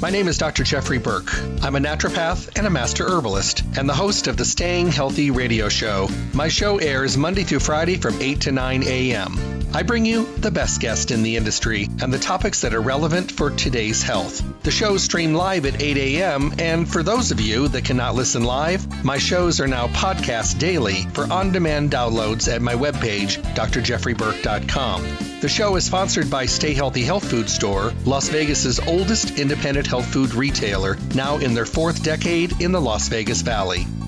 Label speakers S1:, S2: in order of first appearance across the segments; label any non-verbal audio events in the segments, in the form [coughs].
S1: My name is Dr. Jeffrey Burke. I'm a naturopath and a master herbalist, and the host of the Staying Healthy radio show. My show airs Monday through Friday from 8 to 9 a.m. I bring you the best guest in the industry and the topics that are relevant for today's health. The shows stream live at 8 a.m., and for those of you that cannot listen live, my shows are now podcast daily for on demand downloads at my webpage, drjeffreyburke.com. The show is sponsored by Stay Healthy Health Food Store, Las Vegas's oldest independent health food retailer, now in their fourth decade in the Las Vegas Valley.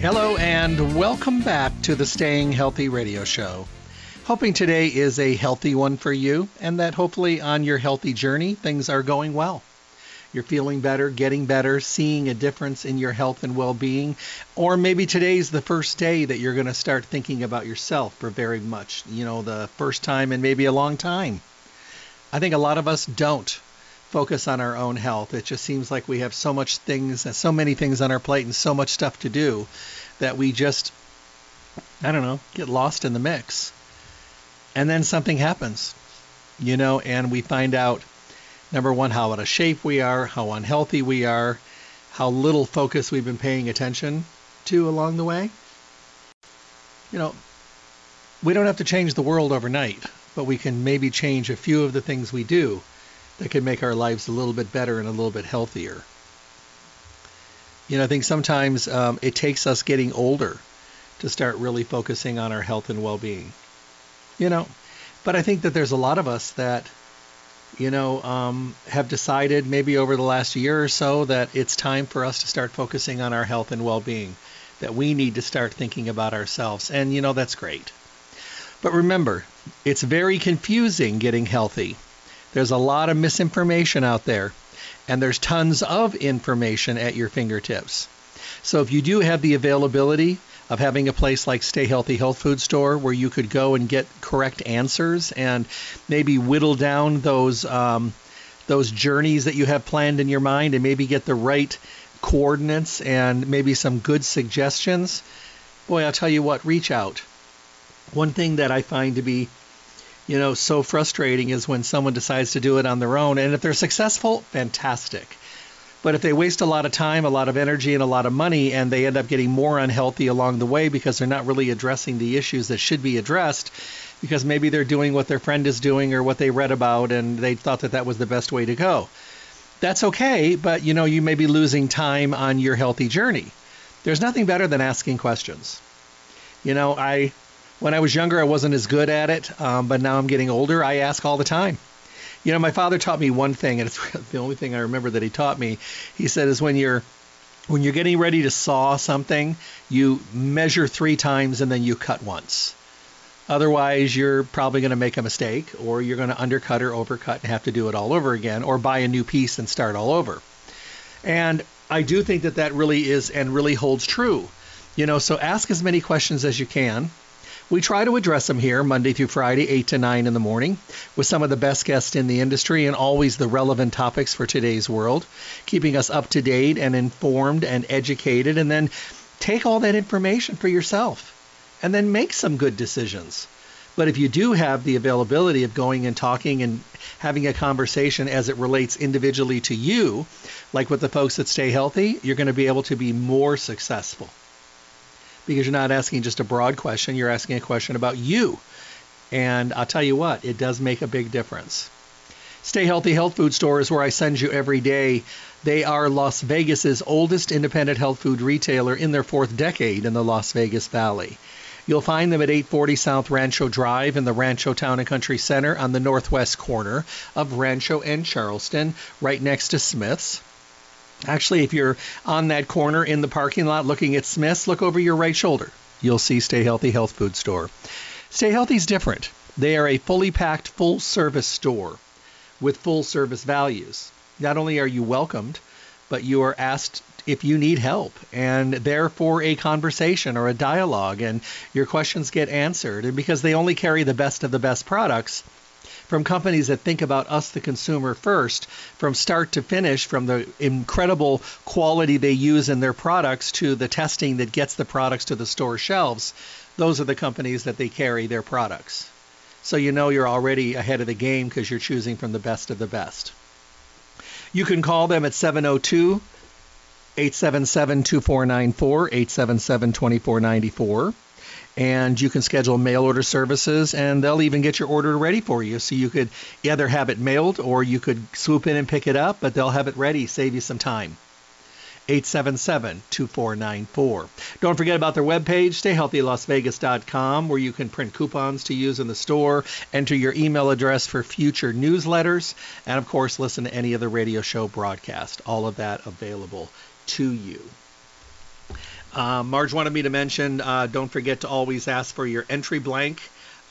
S1: Hello, and welcome back to the Staying Healthy Radio Show. Hoping today is a healthy one for you, and that hopefully on your healthy journey, things are going well. You're feeling better, getting better, seeing a difference in your health and well being, or maybe today's the first day that you're going to start thinking about yourself for very much, you know, the first time in maybe a long time. I think a lot of us don't focus on our own health. It just seems like we have so much things, so many things on our plate, and so much stuff to do that we just, I don't know, get lost in the mix. And then something happens, you know, and we find out number one, how out of shape we are, how unhealthy we are, how little focus we've been paying attention to along the way. You know, we don't have to change the world overnight, but we can maybe change a few of the things we do that can make our lives a little bit better and a little bit healthier. You know, I think sometimes um, it takes us getting older to start really focusing on our health and well-being. You know, but I think that there's a lot of us that, you know, um, have decided maybe over the last year or so that it's time for us to start focusing on our health and well-being. That we need to start thinking about ourselves, and you know that's great. But remember, it's very confusing getting healthy there's a lot of misinformation out there, and there's tons of information at your fingertips. So if you do have the availability of having a place like Stay Healthy Health Food Store where you could go and get correct answers and maybe whittle down those um, those journeys that you have planned in your mind and maybe get the right coordinates and maybe some good suggestions, boy, I'll tell you what, reach out. One thing that I find to be you know, so frustrating is when someone decides to do it on their own. And if they're successful, fantastic. But if they waste a lot of time, a lot of energy, and a lot of money, and they end up getting more unhealthy along the way because they're not really addressing the issues that should be addressed, because maybe they're doing what their friend is doing or what they read about, and they thought that that was the best way to go. That's okay, but you know, you may be losing time on your healthy journey. There's nothing better than asking questions. You know, I when I was younger, I wasn't as good at it, um, but now I'm getting older. I ask all the time. You know, my father taught me one thing, and it's [laughs] the only thing I remember that he taught me. He said, "Is when you're when you're getting ready to saw something, you measure three times and then you cut once. Otherwise, you're probably going to make a mistake, or you're going to undercut or overcut and have to do it all over again, or buy a new piece and start all over." And I do think that that really is and really holds true. You know, so ask as many questions as you can we try to address them here Monday through Friday, 8 to 9 in the morning, with some of the best guests in the industry and always the relevant topics for today's world, keeping us up to date and informed and educated. And then take all that information for yourself and then make some good decisions. But if you do have the availability of going and talking and having a conversation as it relates individually to you, like with the folks that stay healthy, you're going to be able to be more successful because you're not asking just a broad question, you're asking a question about you. And I'll tell you what, it does make a big difference. Stay Healthy Health Food Store is where I send you every day. They are Las Vegas's oldest independent health food retailer in their fourth decade in the Las Vegas Valley. You'll find them at 840 South Rancho Drive in the Rancho Town and Country Center on the northwest corner of Rancho and Charleston, right next to Smith's. Actually, if you're on that corner in the parking lot looking at Smith's, look over your right shoulder. You'll see Stay Healthy Health Food Store. Stay Healthy is different. They are a fully packed, full service store with full service values. Not only are you welcomed, but you are asked if you need help and there for a conversation or a dialogue and your questions get answered. And because they only carry the best of the best products, from companies that think about us, the consumer, first, from start to finish, from the incredible quality they use in their products to the testing that gets the products to the store shelves. Those are the companies that they carry their products. So you know you're already ahead of the game because you're choosing from the best of the best. You can call them at 702 877 2494, 877 2494 and you can schedule mail order services and they'll even get your order ready for you. So you could either have it mailed or you could swoop in and pick it up but they'll have it ready save you some time. 877-2494 don't forget about their webpage stayhealthylasvegas.com where you can print coupons to use in the store enter your email address for future newsletters and of course listen to any of the radio show broadcast. All of that available to you uh, Marge wanted me to mention uh, don't forget to always ask for your entry blank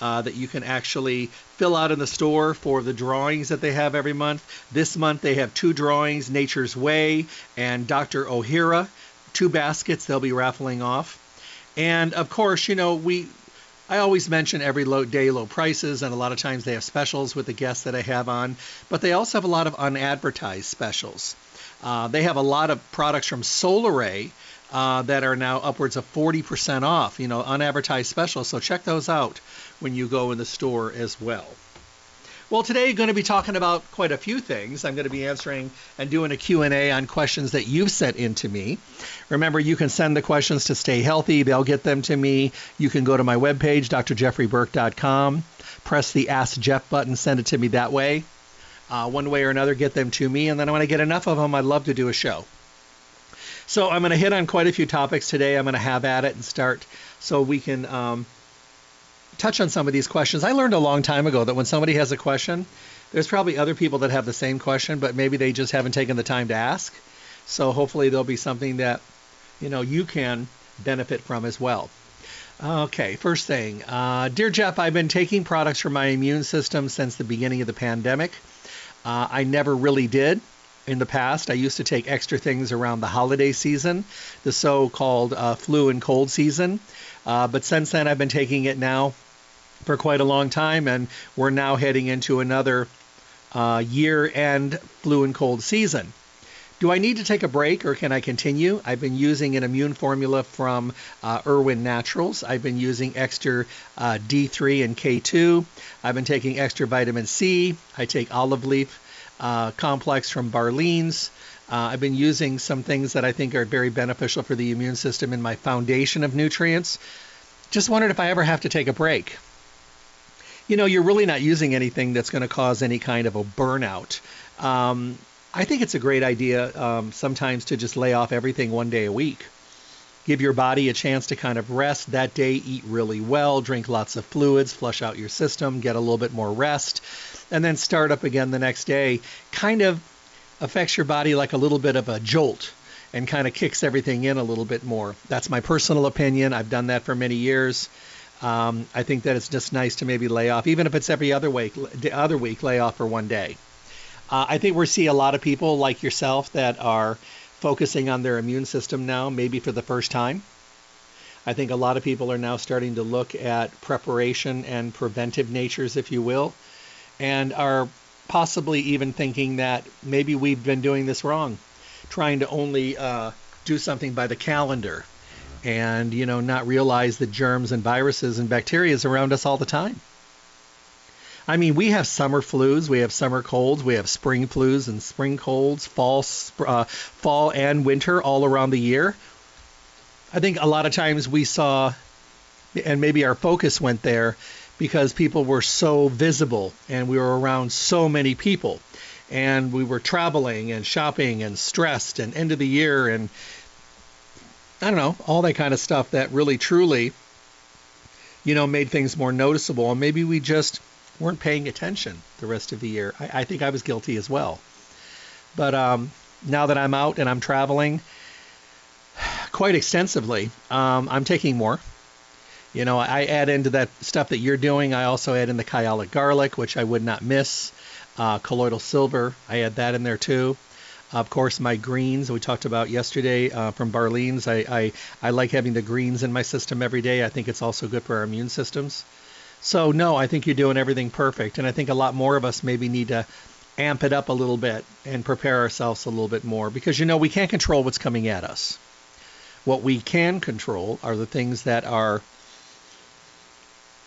S1: uh, that you can actually fill out in the store for the drawings that they have every month. This month they have two drawings Nature's Way and Dr. Ohhira, two baskets they'll be raffling off. And of course, you know, we. I always mention every low day low prices, and a lot of times they have specials with the guests that I have on, but they also have a lot of unadvertised specials. Uh, they have a lot of products from Solaray uh, that are now upwards of 40% off, you know, unadvertised specials. So check those out when you go in the store as well. Well, today I'm going to be talking about quite a few things. I'm going to be answering and doing a Q&A on questions that you've sent in to me. Remember, you can send the questions to Stay Healthy. They'll get them to me. You can go to my webpage, drjeffreyburke.com, press the Ask Jeff button, send it to me that way. Uh, one way or another, get them to me. And then when I get enough of them, I'd love to do a show. So I'm going to hit on quite a few topics today. I'm going to have at it and start so we can um, touch on some of these questions. I learned a long time ago that when somebody has a question, there's probably other people that have the same question, but maybe they just haven't taken the time to ask. So hopefully there'll be something that you know you can benefit from as well. Okay, first thing, uh, dear Jeff, I've been taking products for my immune system since the beginning of the pandemic. Uh, I never really did in the past. I used to take extra things around the holiday season, the so called uh, flu and cold season. Uh, but since then, I've been taking it now for quite a long time, and we're now heading into another uh, year end flu and cold season. Do I need to take a break or can I continue? I've been using an immune formula from uh, Irwin Naturals. I've been using extra uh, D3 and K2. I've been taking extra vitamin C. I take olive leaf uh, complex from Barlean's. Uh, I've been using some things that I think are very beneficial for the immune system in my foundation of nutrients. Just wondered if I ever have to take a break. You know, you're really not using anything that's going to cause any kind of a burnout. Um, I think it's a great idea um, sometimes to just lay off everything one day a week. Give your body a chance to kind of rest that day, eat really well, drink lots of fluids, flush out your system, get a little bit more rest and then start up again the next day kind of affects your body like a little bit of a jolt and kind of kicks everything in a little bit more. That's my personal opinion. I've done that for many years. Um, I think that it's just nice to maybe lay off, even if it's every other week, the other week, lay off for one day. Uh, I think we see a lot of people like yourself that are focusing on their immune system now, maybe for the first time. I think a lot of people are now starting to look at preparation and preventive natures, if you will, and are possibly even thinking that maybe we've been doing this wrong, trying to only uh, do something by the calendar and you know not realize that germs and viruses and bacteria is around us all the time. I mean, we have summer flus, we have summer colds, we have spring flus and spring colds, fall, uh, fall and winter all around the year. I think a lot of times we saw, and maybe our focus went there, because people were so visible and we were around so many people and we were traveling and shopping and stressed and end of the year and I don't know, all that kind of stuff that really truly, you know, made things more noticeable. And maybe we just weren't paying attention the rest of the year. I, I think I was guilty as well. But um, now that I'm out and I'm traveling [sighs] quite extensively, um, I'm taking more. You know, I add into that stuff that you're doing. I also add in the kyolic garlic, which I would not miss. Uh, colloidal silver, I add that in there too. Of course, my greens we talked about yesterday uh, from Barlean's. I, I, I like having the greens in my system every day. I think it's also good for our immune systems. So no, I think you're doing everything perfect, and I think a lot more of us maybe need to amp it up a little bit and prepare ourselves a little bit more because you know we can't control what's coming at us. What we can control are the things that are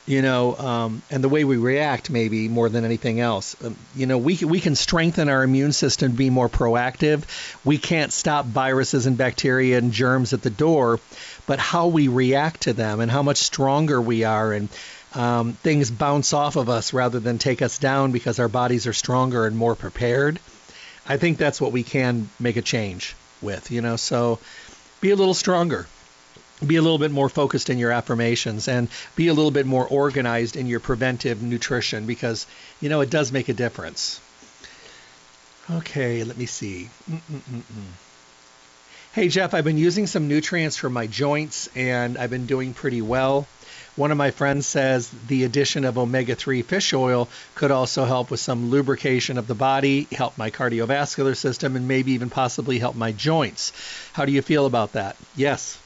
S1: you know, um, and the way we react maybe more than anything else. Um, you know, we we can strengthen our immune system be more proactive. We can't stop viruses and bacteria and germs at the door, but how we react to them and how much stronger we are and um, things bounce off of us rather than take us down because our bodies are stronger and more prepared. I think that's what we can make a change with, you know. So be a little stronger be a little bit more focused in your affirmations and be a little bit more organized in your preventive nutrition because you know it does make a difference. Okay, let me see. Mm-mm-mm-mm. Hey Jeff, I've been using some nutrients for my joints and I've been doing pretty well. One of my friends says the addition of omega 3 fish oil could also help with some lubrication of the body, help my cardiovascular system, and maybe even possibly help my joints. How do you feel about that? Yes,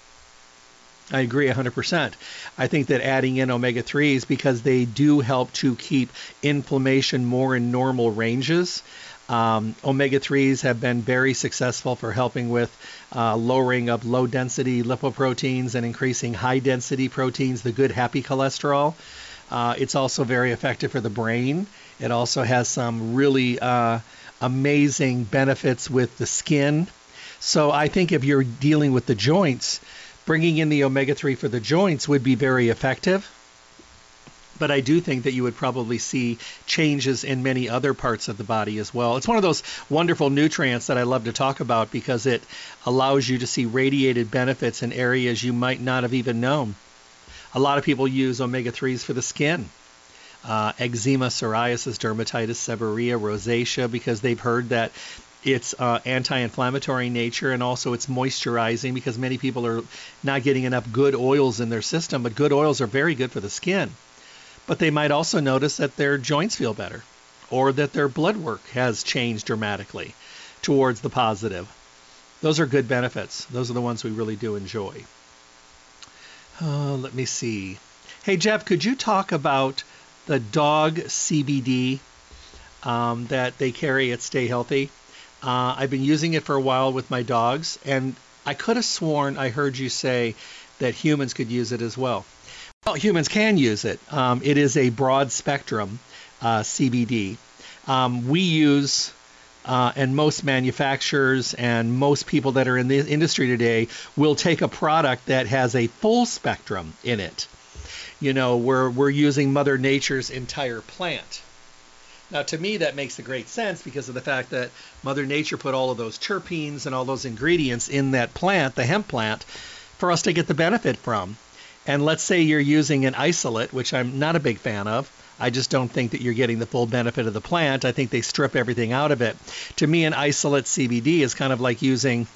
S1: I agree 100%. I think that adding in omega 3s, because they do help to keep inflammation more in normal ranges, um, omega 3s have been very successful for helping with uh, lowering of low density lipoproteins and increasing high density proteins, the good happy cholesterol. Uh, it's also very effective for the brain. It also has some really uh, amazing benefits with the skin. So I think if you're dealing with the joints, bringing in the omega 3 for the joints would be very effective. But I do think that you would probably see changes in many other parts of the body as well. It's one of those wonderful nutrients that I love to talk about because it allows you to see radiated benefits in areas you might not have even known. A lot of people use omega 3s for the skin. Uh, eczema, psoriasis, dermatitis, seborrhea, rosacea, because they've heard that its uh, anti-inflammatory nature and also it's moisturizing because many people are not getting enough good oils in their system but good oils are very good for the skin. But they might also notice that their joints feel better or that their blood work has changed dramatically towards the positive. Those are good benefits. Those are the ones we really do enjoy. Uh, let me see. Hey jeff could you talk about the dog cbd um, that they carry at stay healthy uh, I've been using it for a while with my dogs, and I could have sworn I heard you say that humans could use it as well. Well, humans can use it. Um, it is a broad spectrum uh, CBD. Um, we use, uh, and most manufacturers and most people that are in the industry today will take a product that has a full spectrum in it. You know, we're, we're using Mother Nature's entire plant. Now, to me, that makes a great sense because of the fact that Mother Nature put all of those terpenes and all those ingredients in that plant, the hemp plant, for us to get the benefit from. And let's say you're using an isolate, which I'm not a big fan of. I just don't think that you're getting the full benefit of the plant. I think they strip everything out of it. To me, an isolate CBD is kind of like using,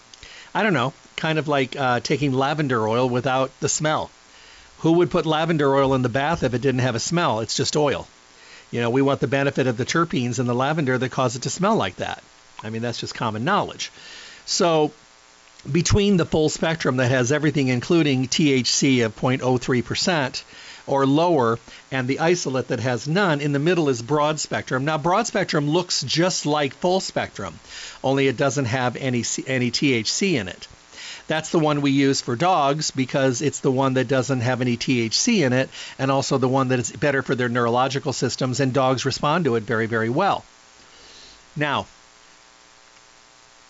S1: I don't know, kind of like uh, taking lavender oil without the smell. Who would put lavender oil in the bath if it didn't have a smell? It's just oil. You know, we want the benefit of the terpenes in the lavender that cause it to smell like that. I mean, that's just common knowledge. So, between the full spectrum that has everything, including THC of 0.03% or lower, and the isolate that has none, in the middle is broad spectrum. Now, broad spectrum looks just like full spectrum, only it doesn't have any, any THC in it. That's the one we use for dogs because it's the one that doesn't have any THC in it and also the one that is better for their neurological systems, and dogs respond to it very, very well. Now,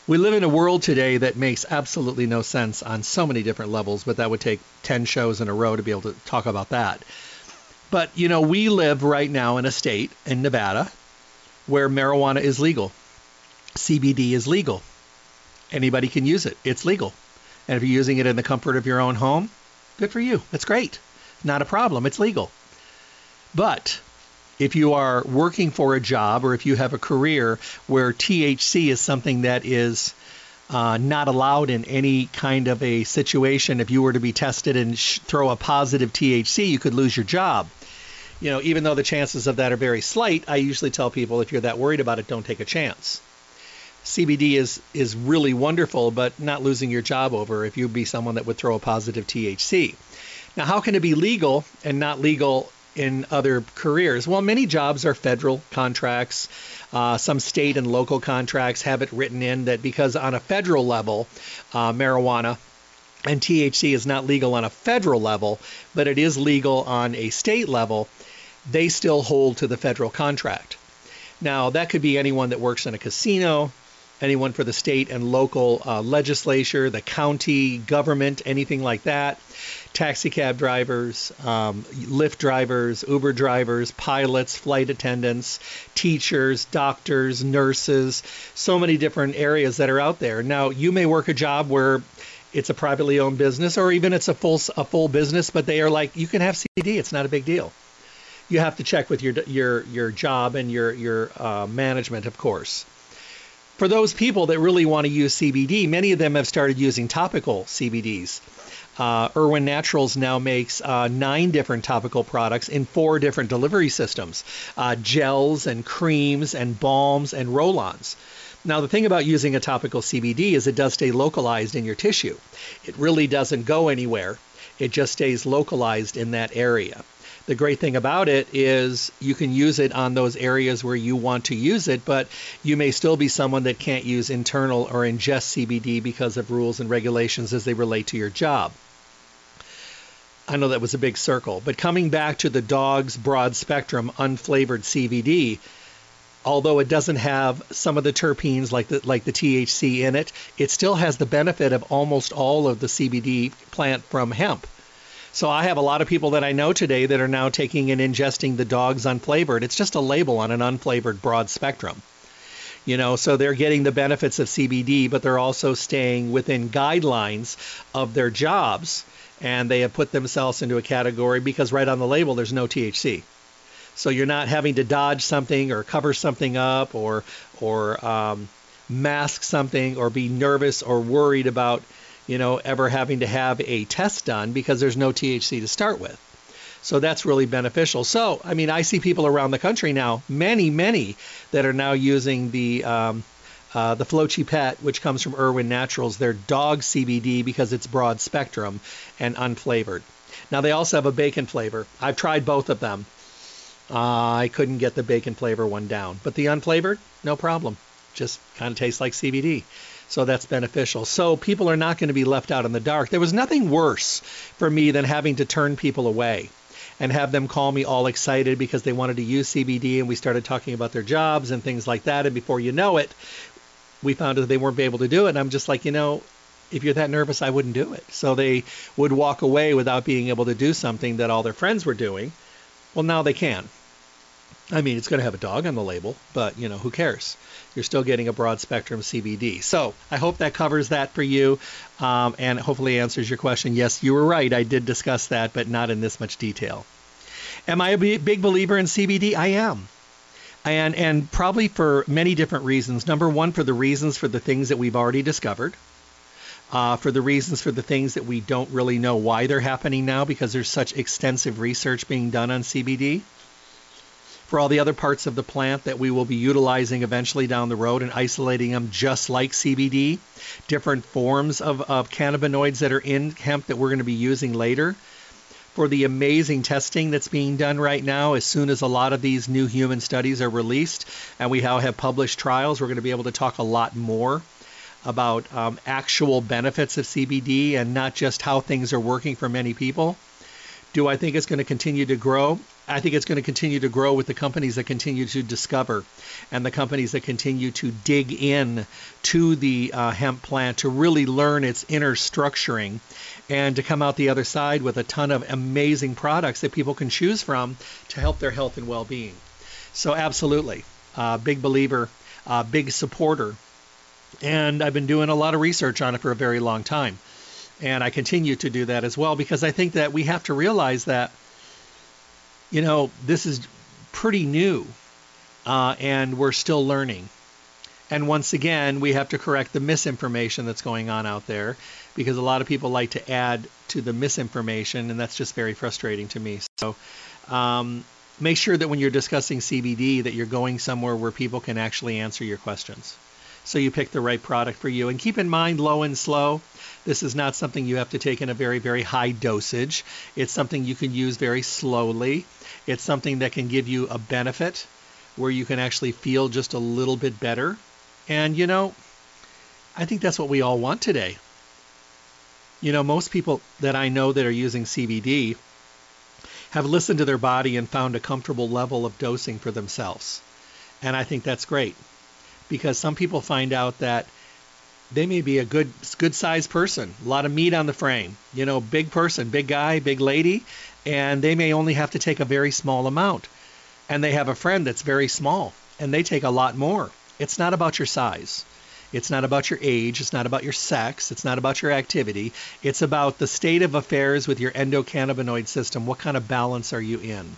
S1: we live in a world today that makes absolutely no sense on so many different levels, but that would take 10 shows in a row to be able to talk about that. But, you know, we live right now in a state in Nevada where marijuana is legal. CBD is legal. Anybody can use it. It's legal. And if you're using it in the comfort of your own home, good for you. That's great. Not a problem. It's legal. But if you are working for a job or if you have a career where THC is something that is uh, not allowed in any kind of a situation, if you were to be tested and sh- throw a positive THC, you could lose your job. You know, even though the chances of that are very slight, I usually tell people if you're that worried about it, don't take a chance. CBD is is really wonderful, but not losing your job over if you'd be someone that would throw a positive THC. Now, how can it be legal and not legal in other careers? Well, many jobs are federal contracts. Uh, some state and local contracts have it written in that because on a federal level, uh, marijuana and THC is not legal on a federal level, but it is legal on a state level, they still hold to the federal contract. Now, that could be anyone that works in a casino, anyone for the state and local uh, legislature, the county government, anything like that. Taxi cab drivers, um, Lyft drivers, Uber drivers, pilots, flight attendants, teachers, doctors, nurses, so many different areas that are out there. Now, you may work a job where it's a privately owned business or even it's a full a full business, but they are like you can have CBD, it's not a big deal you have to check with your your your job and your your uh, management, of course. For those people that really want to use CBD, many of them have started using topical CBDs. Uh, Irwin Naturals now makes uh, nine different topical products in four different delivery systems uh, gels and creams and balms and roll ons. Now, the thing about using a topical CBD is it does stay localized in your tissue. It really doesn't go anywhere, it just stays localized in that area. The great thing about it is you can use it on those areas where you want to use it, but you may still be someone that can't use internal or ingest CBD because of rules and regulations as they relate to your job. I know that was a big circle, but coming back to the dog's broad spectrum unflavored CBD, although it doesn't have some of the terpenes like the like the THC in it, it still has the benefit of almost all of the CBD plant from hemp. So I have a lot of people that I know today that are now taking and ingesting the dog's unflavored. It's just a label on an unflavored broad spectrum. You know, so they're getting the benefits of CBD, but they're also staying within guidelines of their jobs. And they have put themselves into a category because right on the label there's no THC. So you're not having to dodge something or cover something up or or um, mask something or be nervous or worried about you know, ever having to have a test done because there's no THC to start with. So that's really beneficial. So, I mean, I see people around the country now, many, many, that are now using the um, uh, the Flochi Pet, which comes from Irwin Naturals, their dog CBD because it's broad spectrum and unflavored. Now they also have a bacon flavor. I've tried both of them. Uh, I couldn't get the bacon flavor one down, but the unflavored, no problem. Just kind of tastes like CBD. So that's beneficial. So people are not going to be left out in the dark. There was nothing worse for me than having to turn people away and have them call me all excited because they wanted to use CBD and we started talking about their jobs and things like that. And before you know it, we found that they weren't able to do it. And I'm just like, you know, if you're that nervous, I wouldn't do it. So they would walk away without being able to do something that all their friends were doing. Well, now they can. I mean, it's going to have a dog on the label, but you know, who cares? You're still getting a broad spectrum CBD. So I hope that covers that for you, um, and hopefully answers your question. Yes, you were right. I did discuss that, but not in this much detail. Am I a big believer in CBD? I am. And, and probably for many different reasons. Number one, for the reasons for the things that we've already discovered. Uh, for the reasons for the things that we don't really know why they're happening now because there's such extensive research being done on CBD for all the other parts of the plant that we will be utilizing eventually down the road and isolating them just like CBD, different forms of, of cannabinoids that are in hemp that we're going to be using later. For the amazing testing that's being done right now, as soon as a lot of these new human studies are released and we have published trials, we're going to be able to talk a lot more about um, actual benefits of CBD and not just how things are working for many people. Do I think it's going to continue to grow? I think it's going to continue to grow with the companies that continue to discover and the companies that continue to dig in to the uh, hemp plant to really learn its inner structuring and to come out the other side with a ton of amazing products that people can choose from to help their health and well-being. So absolutely, uh, big believer, uh, big supporter, and I've been doing a lot of research on it for a very long time. And I continue to do that as well because I think that we have to realize that, you know, this is pretty new uh, and we're still learning. And once again, we have to correct the misinformation that's going on out there because a lot of people like to add to the misinformation, and that's just very frustrating to me. So um, make sure that when you're discussing CBD that you're going somewhere where people can actually answer your questions. so you pick the right product for you. And keep in mind, low and slow. This is not something you have to take in a very, very high dosage. It's something you can use very slowly. It's something that can give you a benefit where you can actually feel just a little bit better. And, you know, I think that's what we all want today. You know, most people that I know that are using CBD have listened to their body and found a comfortable level of dosing for themselves. And I think that's great because some people find out that they may be a good good sized person, a lot of meat on the frame, you know, big person, big guy, big lady, and they may only have to take a very small amount. And they have a friend that's very small and they take a lot more. It's not about your size. It's not about your age. It's not about your sex. It's not about your activity. It's about the state of affairs with your endocannabinoid system. What kind of balance are you in?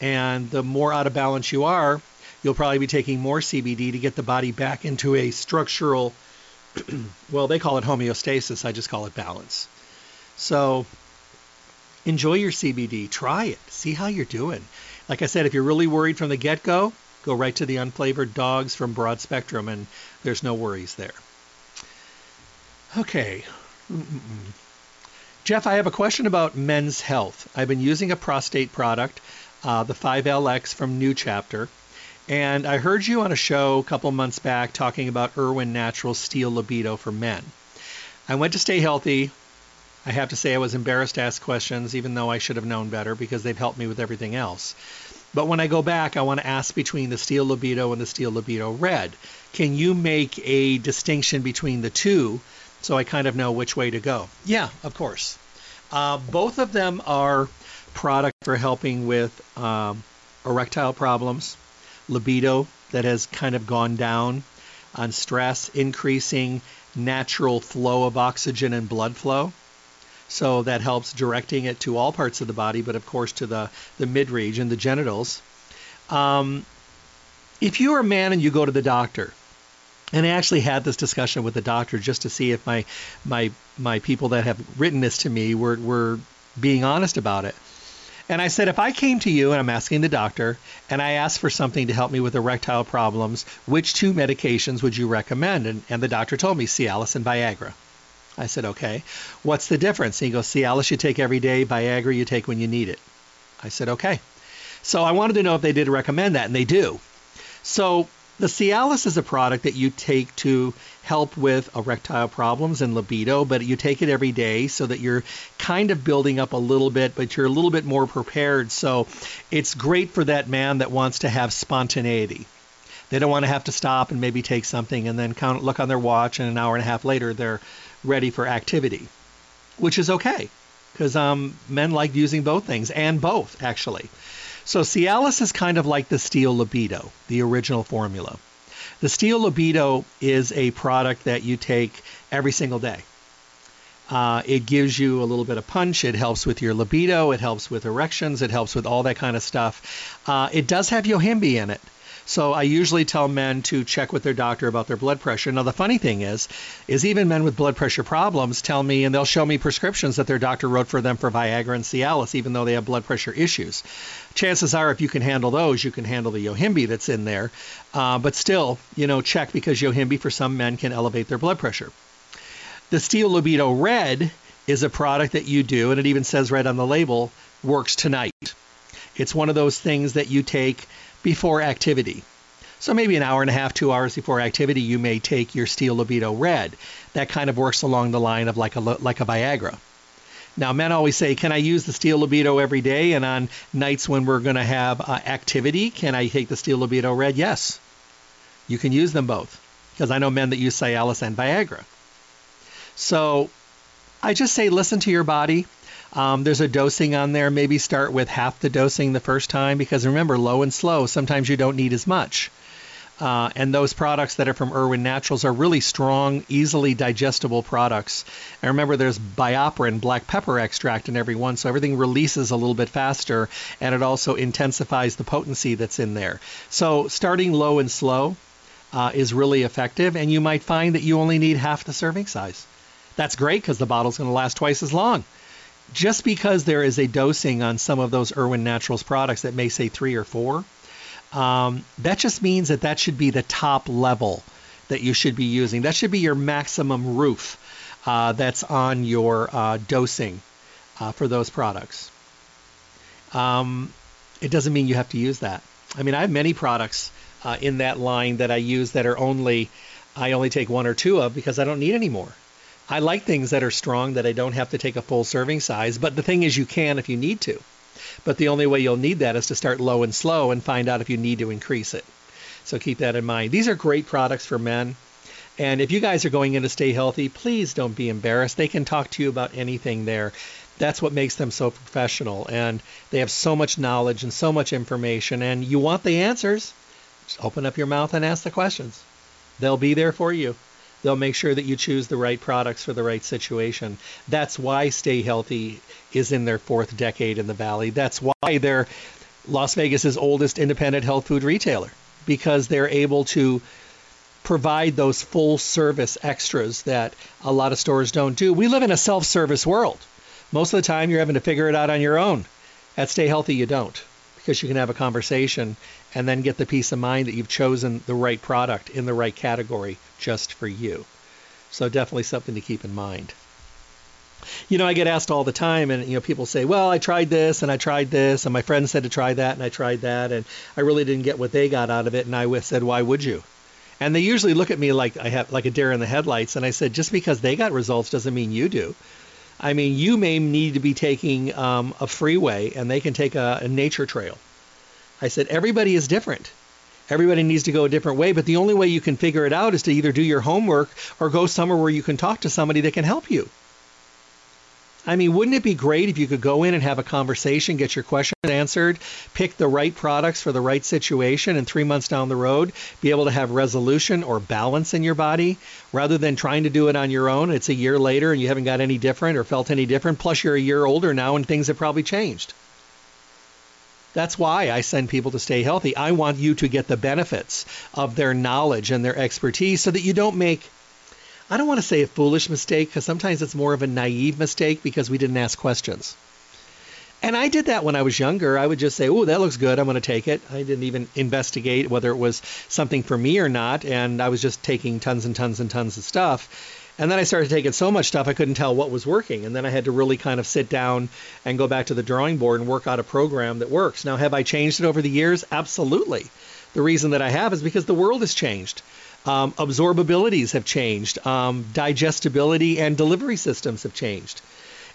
S1: And the more out of balance you are, you'll probably be taking more CBD to get the body back into a structural, [clears throat] well, they call it homeostasis. I just call it balance. So enjoy your CBD. Try it. See how you're doing. Like I said, if you're really worried from the get go, go right to the unflavored dogs from Broad Spectrum, and there's no worries there. Okay. Mm-mm. Jeff, I have a question about men's health. I've been using a prostate product, uh, the 5LX from New Chapter, and I heard you on a show a couple months back talking about Irwin Natural Steel Libido for men. I went to Stay Healthy. I have to say I was embarrassed to ask questions, even though I should have known better because they've helped me with everything else. But when I go back, I want to ask between the Steel Libido and the Steel Libido Red. Can you make a distinction between the two so I kind of know which way to go? Yeah, of course. Uh, both of them are product for helping with um, erectile problems, libido that has kind of gone down on stress, increasing natural flow of oxygen and blood flow. So that helps directing it to all parts of the body, but of course to the, the mid region, the genitals. Um, if you're a man and you go to the doctor, and I actually had this discussion with the doctor just to see if my my my people that have written this to me were were being honest about it. And I said, if I came to you and I'm asking the doctor and I asked for something to help me with erectile problems, which two medications would you recommend? And, and the doctor told me Cialis and Viagra. I said, okay. What's the difference? And he goes, Cialis you take every day, Viagra you take when you need it. I said, okay. So I wanted to know if they did recommend that, and they do. So the Cialis is a product that you take to help with erectile problems and libido, but you take it every day so that you're kind of building up a little bit, but you're a little bit more prepared. So it's great for that man that wants to have spontaneity. They don't want to have to stop and maybe take something and then count, look on their watch, and an hour and a half later they're ready for activity, which is okay because um, men like using both things and both actually. So Cialis is kind of like the Steel Libido, the original formula. The Steel Libido is a product that you take every single day. Uh, it gives you a little bit of punch. It helps with your libido. It helps with erections. It helps with all that kind of stuff. Uh, it does have yohimbe in it. So I usually tell men to check with their doctor about their blood pressure. Now the funny thing is, is even men with blood pressure problems tell me, and they'll show me prescriptions that their doctor wrote for them for Viagra and Cialis, even though they have blood pressure issues. Chances are, if you can handle those, you can handle the Yohimbe that's in there. Uh, but still, you know, check because Yohimbe for some men can elevate their blood pressure. The Steel Libido Red is a product that you do, and it even says right on the label, works tonight. It's one of those things that you take before activity. So maybe an hour and a half, two hours before activity, you may take your Steel Libido Red. That kind of works along the line of like a like a Viagra. Now, men always say, "Can I use the Steel Libido every day?" And on nights when we're going to have uh, activity, can I take the Steel Libido Red? Yes, you can use them both because I know men that use Cialis and Viagra. So I just say, listen to your body. Um, there's a dosing on there. Maybe start with half the dosing the first time because remember, low and slow, sometimes you don't need as much. Uh, and those products that are from Irwin Naturals are really strong, easily digestible products. And remember, there's BioPerine, black pepper extract in every one, so everything releases a little bit faster, and it also intensifies the potency that's in there. So starting low and slow uh, is really effective, and you might find that you only need half the serving size. That's great because the bottle's going to last twice as long just because there is a dosing on some of those Irwin Naturals products that may say three or four, um, that just means that that should be the top level that you should be using. That should be your maximum roof uh, that's on your uh, dosing uh, for those products. Um, it doesn't mean you have to use that. I mean, I have many products uh, in that line that I use that are only I only take one or two of because I don't need any more. I like things that are strong that I don't have to take a full serving size, but the thing is you can if you need to. But the only way you'll need that is to start low and slow and find out if you need to increase it. So keep that in mind. These are great products for men. And if you guys are going in to stay healthy, please don't be embarrassed. They can talk to you about anything there. That's what makes them so professional. And they have so much knowledge and so much information. And you want the answers, just open up your mouth and ask the questions. They'll be there for you. They'll make sure that you choose the right products for the right situation. That's why Stay Healthy is in their fourth decade in the Valley. That's why they're Las Vegas's oldest independent health food retailer because they're able to provide those full service extras that a lot of stores don't do. We live in a self service world. Most of the time, you're having to figure it out on your own. At Stay Healthy, you don't because you can have a conversation and then get the peace of mind that you've chosen the right product in the right category just for you. So, definitely something to keep in mind. You know, I get asked all the time, and you know, people say, "Well, I tried this and I tried this, and my friend said to try that, and I tried that, and I really didn't get what they got out of it." And I said, "Why would you?" And they usually look at me like I have like a deer in the headlights, and I said, "Just because they got results doesn't mean you do." I mean, you may need to be taking um, a freeway, and they can take a, a nature trail. I said, everybody is different. Everybody needs to go a different way, but the only way you can figure it out is to either do your homework or go somewhere where you can talk to somebody that can help you. I mean, wouldn't it be great if you could go in and have a conversation, get your questions answered, pick the right products for the right situation, and three months down the road, be able to have resolution or balance in your body rather than trying to do it on your own? It's a year later and you haven't got any different or felt any different. Plus, you're a year older now and things have probably changed. That's why I send people to stay healthy. I want you to get the benefits of their knowledge and their expertise so that you don't make I don't want to say a foolish mistake because sometimes it's more of a naive mistake because we didn't ask questions. And I did that when I was younger. I would just say, "Oh, that looks good. I'm going to take it." I didn't even investigate whether it was something for me or not, and I was just taking tons and tons and tons of stuff. And then I started taking so much stuff I couldn't tell what was working. And then I had to really kind of sit down and go back to the drawing board and work out a program that works. Now, have I changed it over the years? Absolutely. The reason that I have is because the world has changed. Um, absorbabilities have changed. Um, digestibility and delivery systems have changed.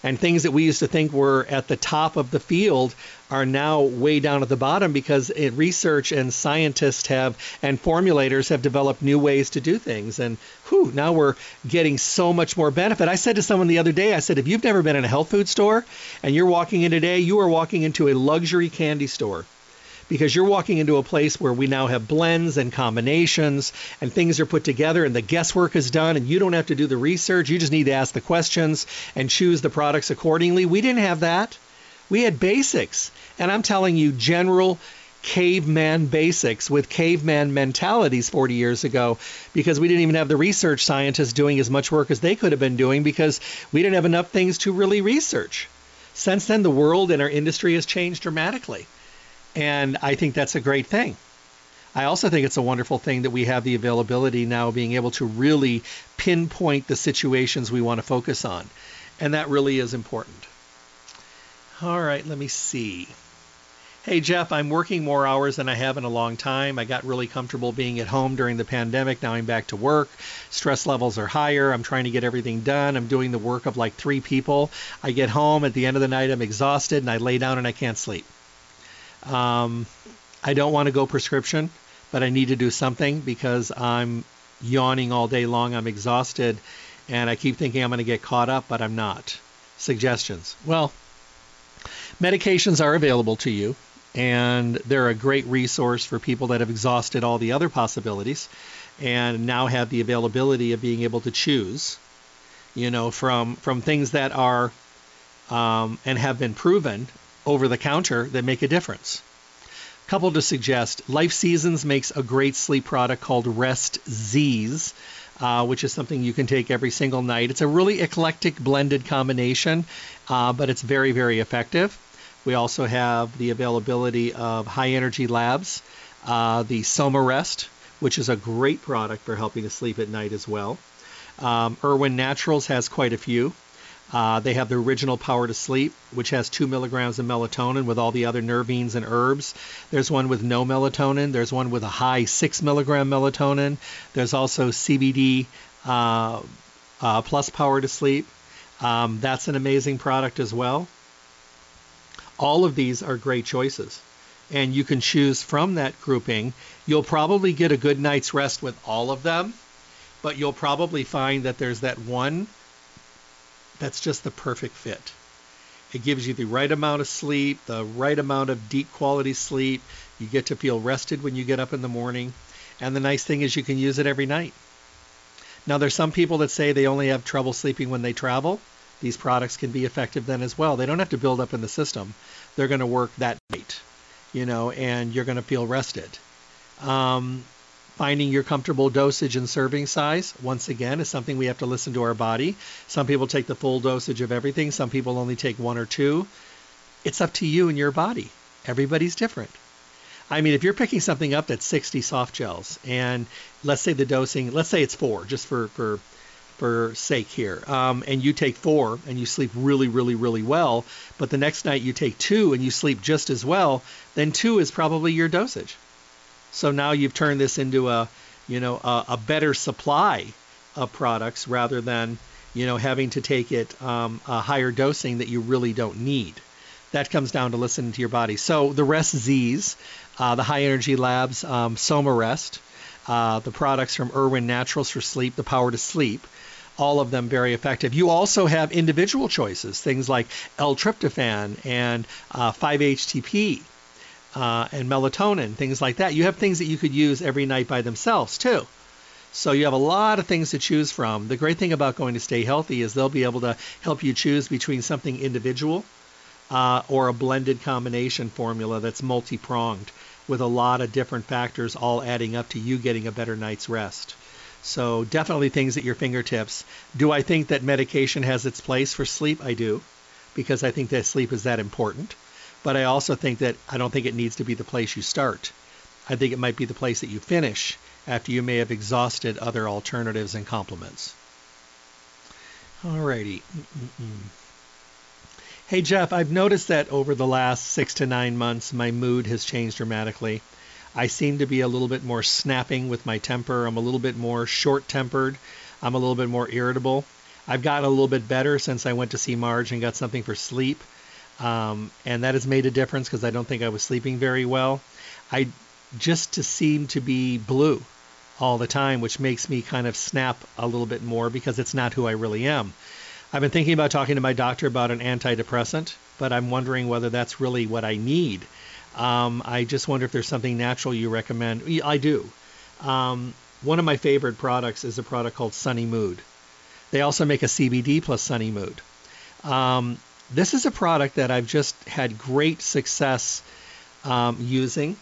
S1: And things that we used to think were at the top of the field are now way down at the bottom because it, research and scientists have and formulators have developed new ways to do things. And whew, now we're getting so much more benefit. I said to someone the other day, I said, if you've never been in a health food store and you're walking in today, you are walking into a luxury candy store because you're walking into a place where we now have blends and combinations and things are put together and the guesswork is done and you don't have to do the research. You just need to ask the questions and choose the products accordingly. We didn't have that. We had basics. And I'm telling you, general caveman basics with caveman mentalities 40 years ago because we didn't even have the research scientists doing as much work as they could have been doing because we didn't have enough things to really research. Since then, the world and our industry has changed dramatically. And I think that's a great thing. I also think it's a wonderful thing that we have the availability now being able to really pinpoint the situations we want to focus on. And that really is important. All right, let me see. Hey, Jeff, I'm working more hours than I have in a long time. I got really comfortable being at home during the pandemic. Now I'm back to work. Stress levels are higher. I'm trying to get everything done. I'm doing the work of like three people. I get home at the end of the night, I'm exhausted, and I lay down and I can't sleep. Um, I don't want to go prescription, but I need to do something because I'm yawning all day long. I'm exhausted, and I keep thinking I'm going to get caught up, but I'm not. Suggestions. Well, medications are available to you, and they're a great resource for people that have exhausted all the other possibilities and now have the availability of being able to choose, you know, from from things that are um, and have been proven over the counter that make a difference. Couple to suggest Life Seasons makes a great sleep product called Rest Z's. Uh, which is something you can take every single night. It's a really eclectic blended combination, uh, but it's very, very effective. We also have the availability of High Energy Labs, uh, the Soma Rest, which is a great product for helping to sleep at night as well. Um, Irwin Naturals has quite a few. Uh, they have the original Power to Sleep, which has two milligrams of melatonin with all the other nervines and herbs. There's one with no melatonin. There's one with a high six milligram melatonin. There's also CBD uh, uh, plus Power to Sleep. Um, that's an amazing product as well. All of these are great choices. And you can choose from that grouping. You'll probably get a good night's rest with all of them, but you'll probably find that there's that one that's just the perfect fit. It gives you the right amount of sleep, the right amount of deep quality sleep. You get to feel rested when you get up in the morning. And the nice thing is you can use it every night. Now, there's some people that say they only have trouble sleeping when they travel. These products can be effective then as well. They don't have to build up in the system. They're going to work that night, you know, and you're going to feel rested. Um, Finding your comfortable dosage and serving size, once again, is something we have to listen to our body. Some people take the full dosage of everything, some people only take one or two. It's up to you and your body. Everybody's different. I mean, if you're picking something up that's 60 soft gels, and let's say the dosing, let's say it's four, just for for for sake here, um, and you take four and you sleep really, really, really well, but the next night you take two and you sleep just as well, then two is probably your dosage. So now you've turned this into a, you know, a, a better supply of products rather than, you know, having to take it um, a higher dosing that you really don't need. That comes down to listening to your body. So the Rest Z's, uh, the High Energy Labs um, Soma Rest, uh, the products from Irwin Naturals for sleep, the Power to Sleep, all of them very effective. You also have individual choices, things like L-tryptophan and uh, 5-HTP uh, and melatonin, things like that. You have things that you could use every night by themselves too. So you have a lot of things to choose from. The great thing about going to Stay Healthy is they'll be able to help you choose between something individual uh, or a blended combination formula that's multi-pronged with a lot of different factors all adding up to you getting a better night's rest. So definitely things at your fingertips. Do I think that medication has its place for sleep? I do, because I think that sleep is that important. But I also think that I don't think it needs to be the place you start. I think it might be the place that you finish after you may have exhausted other alternatives and complements. Alrighty. Mm-mm-mm. Hey Jeff, I've noticed that over the last six to nine months, my mood has changed dramatically. I seem to be a little bit more snapping with my temper. I'm a little bit more short tempered. I'm a little bit more irritable. I've gotten a little bit better since I went to see Marge and got something for sleep. Um, and that has made a difference because I don't think I was sleeping very well. I just to seem to be blue all the time, which makes me kind of snap a little bit more because it's not who I really am. I've been thinking about talking to my doctor about an antidepressant, but I'm wondering whether that's really what I need. Um, I just wonder if there's something natural you recommend. I do. Um, one of my favorite products is a product called Sunny Mood. They also make a CBD plus Sunny Mood. Um, this is a product that I've just had great success um, using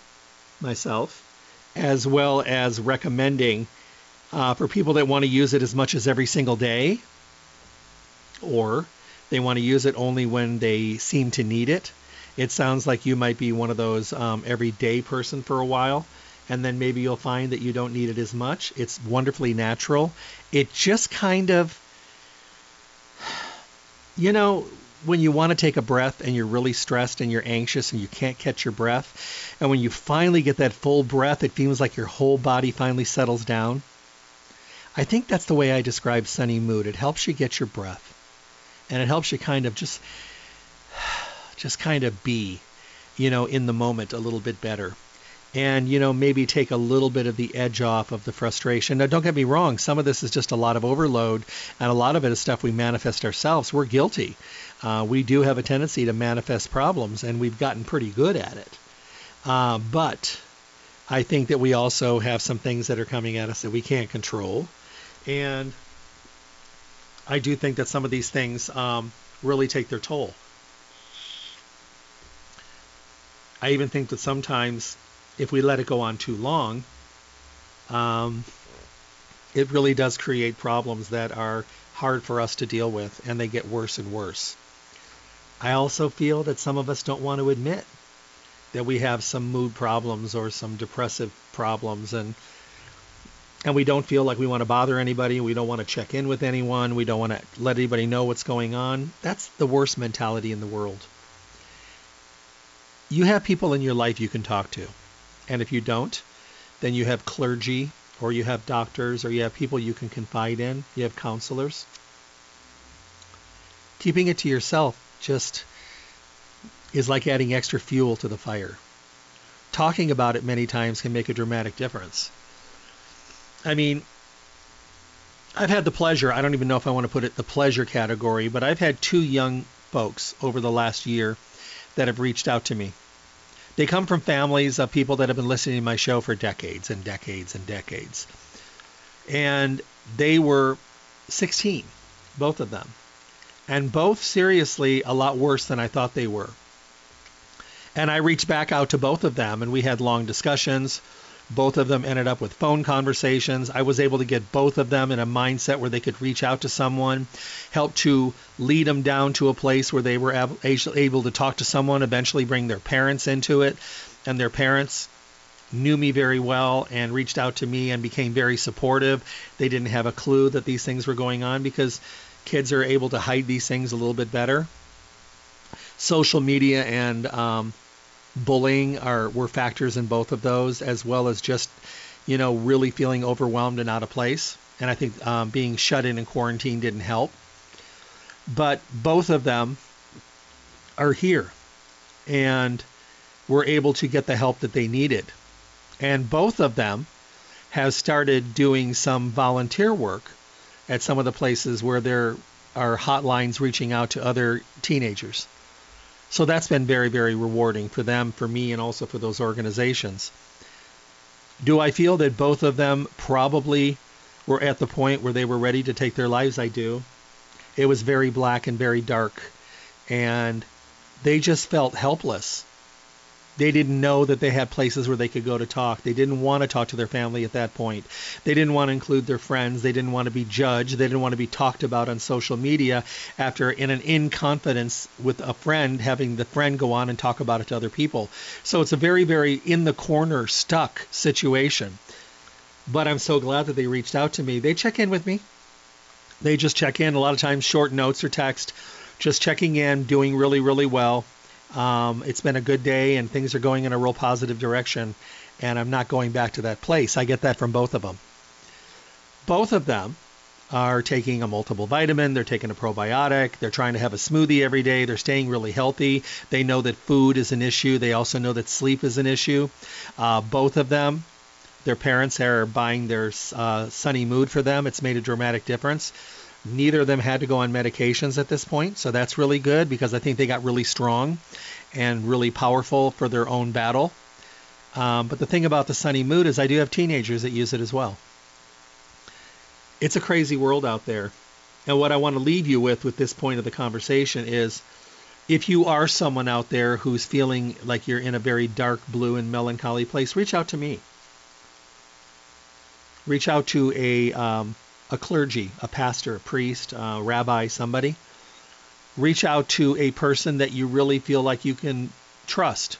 S1: myself, as well as recommending uh, for people that want to use it as much as every single day, or they want to use it only when they seem to need it. It sounds like you might be one of those um, everyday person for a while, and then maybe you'll find that you don't need it as much. It's wonderfully natural. It just kind of, [sighs] you know, when you want to take a breath and you're really stressed and you're anxious and you can't catch your breath, and when you finally get that full breath, it feels like your whole body finally settles down. I think that's the way I describe sunny mood. It helps you get your breath. And it helps you kind of just [sighs] just kind of be, you know, in the moment a little bit better and you know maybe take a little bit of the edge off of the frustration. Now, don't get me wrong; some of this is just a lot of overload, and a lot of it is stuff we manifest ourselves. We're guilty. Uh, we do have a tendency to manifest problems, and we've gotten pretty good at it. Uh, but I think that we also have some things that are coming at us that we can't control, and I do think that some of these things um, really take their toll. I even think that sometimes if we let it go on too long, um, it really does create problems that are hard for us to deal with, and they get worse and worse. I also feel that some of us don't want to admit that we have some mood problems or some depressive problems, and and we don't feel like we want to bother anybody, we don't want to check in with anyone, we don't want to let anybody know what's going on, that's the worst mentality in the world. You have people in your life you can talk to. And if you don't, then you have clergy or you have doctors or you have people you can confide in, you have counselors. Keeping it to yourself just is like adding extra fuel to the fire. Talking about it many times can make a dramatic difference. I mean, I've had the pleasure, I don't even know if I want to put it the pleasure category, but I've had two young folks over the last year that have reached out to me. They come from families of people that have been listening to my show for decades and decades and decades. And they were 16, both of them. And both seriously a lot worse than I thought they were. And I reached back out to both of them and we had long discussions. Both of them ended up with phone conversations. I was able to get both of them in a mindset where they could reach out to someone, help to lead them down to a place where they were able to talk to someone, eventually bring their parents into it. And their parents knew me very well and reached out to me and became very supportive. They didn't have a clue that these things were going on because kids are able to hide these things a little bit better. Social media and um, bullying are were factors in both of those, as well as just you know really feeling overwhelmed and out of place. And I think um, being shut in and quarantine didn't help. But both of them are here, and were able to get the help that they needed. And both of them have started doing some volunteer work at some of the places where there are hotlines reaching out to other teenagers. So that's been very, very rewarding for them, for me, and also for those organizations. Do I feel that both of them probably were at the point where they were ready to take their lives? I do. It was very black and very dark, and they just felt helpless. They didn't know that they had places where they could go to talk. They didn't want to talk to their family at that point. They didn't want to include their friends. They didn't want to be judged. They didn't want to be talked about on social media after, in an in confidence with a friend, having the friend go on and talk about it to other people. So it's a very, very in the corner, stuck situation. But I'm so glad that they reached out to me. They check in with me. They just check in. A lot of times, short notes or text, just checking in, doing really, really well um, it's been a good day and things are going in a real positive direction, and I'm not going back to that place. I get that from both of them. Both of them are taking a multiple vitamin, they're taking a probiotic, they're trying to have a smoothie every day, they're staying really healthy. They know that food is an issue, they also know that sleep is an issue. Uh, both of them, their parents are buying their uh, sunny mood for them. It's made a dramatic difference. Neither of them had to go on medications at this point, so that's really good because I think they got really strong and really powerful for their own battle. Um, but the thing about the Sunny Mood is I do have teenagers that use it as well. It's a crazy world out there. And what I want to leave you with with this point of the conversation is if you are someone out there who's feeling like you're in a very dark blue and melancholy place, reach out to me. Reach out to a um, a clergy, a pastor, a priest, a rabbi, somebody. Reach out to a person that you really feel like you can trust.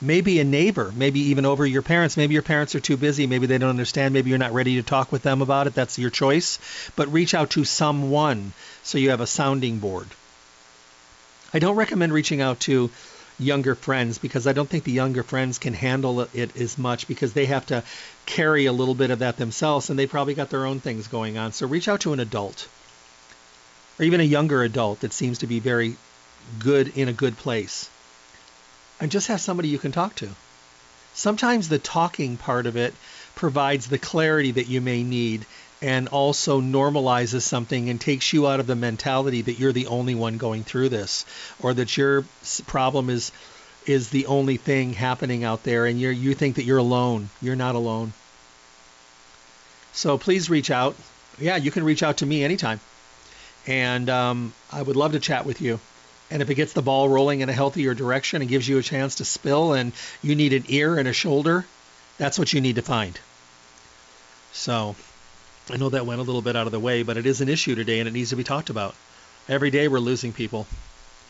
S1: Maybe a neighbor, maybe even over your parents. Maybe your parents are too busy. Maybe they don't understand. Maybe you're not ready to talk with them about it. That's your choice. But reach out to someone so you have a sounding board. I don't recommend reaching out to younger friends because I don't think the younger friends can handle it as much because they have to carry a little bit of that themselves and they probably got their own things going on. So reach out to an adult or even a younger adult that seems to be very good in a good place and just have somebody you can talk to. Sometimes the talking part of it provides the clarity that you may need and also normalizes something and takes you out of the mentality that you're the only one going through this or that your problem is is the only thing happening out there and you you think that you're alone. You're not alone. So please reach out. Yeah, you can reach out to me anytime. And um, I would love to chat with you. And if it gets the ball rolling in a healthier direction and gives you a chance to spill and you need an ear and a shoulder, that's what you need to find. So I know that went a little bit out of the way, but it is an issue today and it needs to be talked about. Every day we're losing people,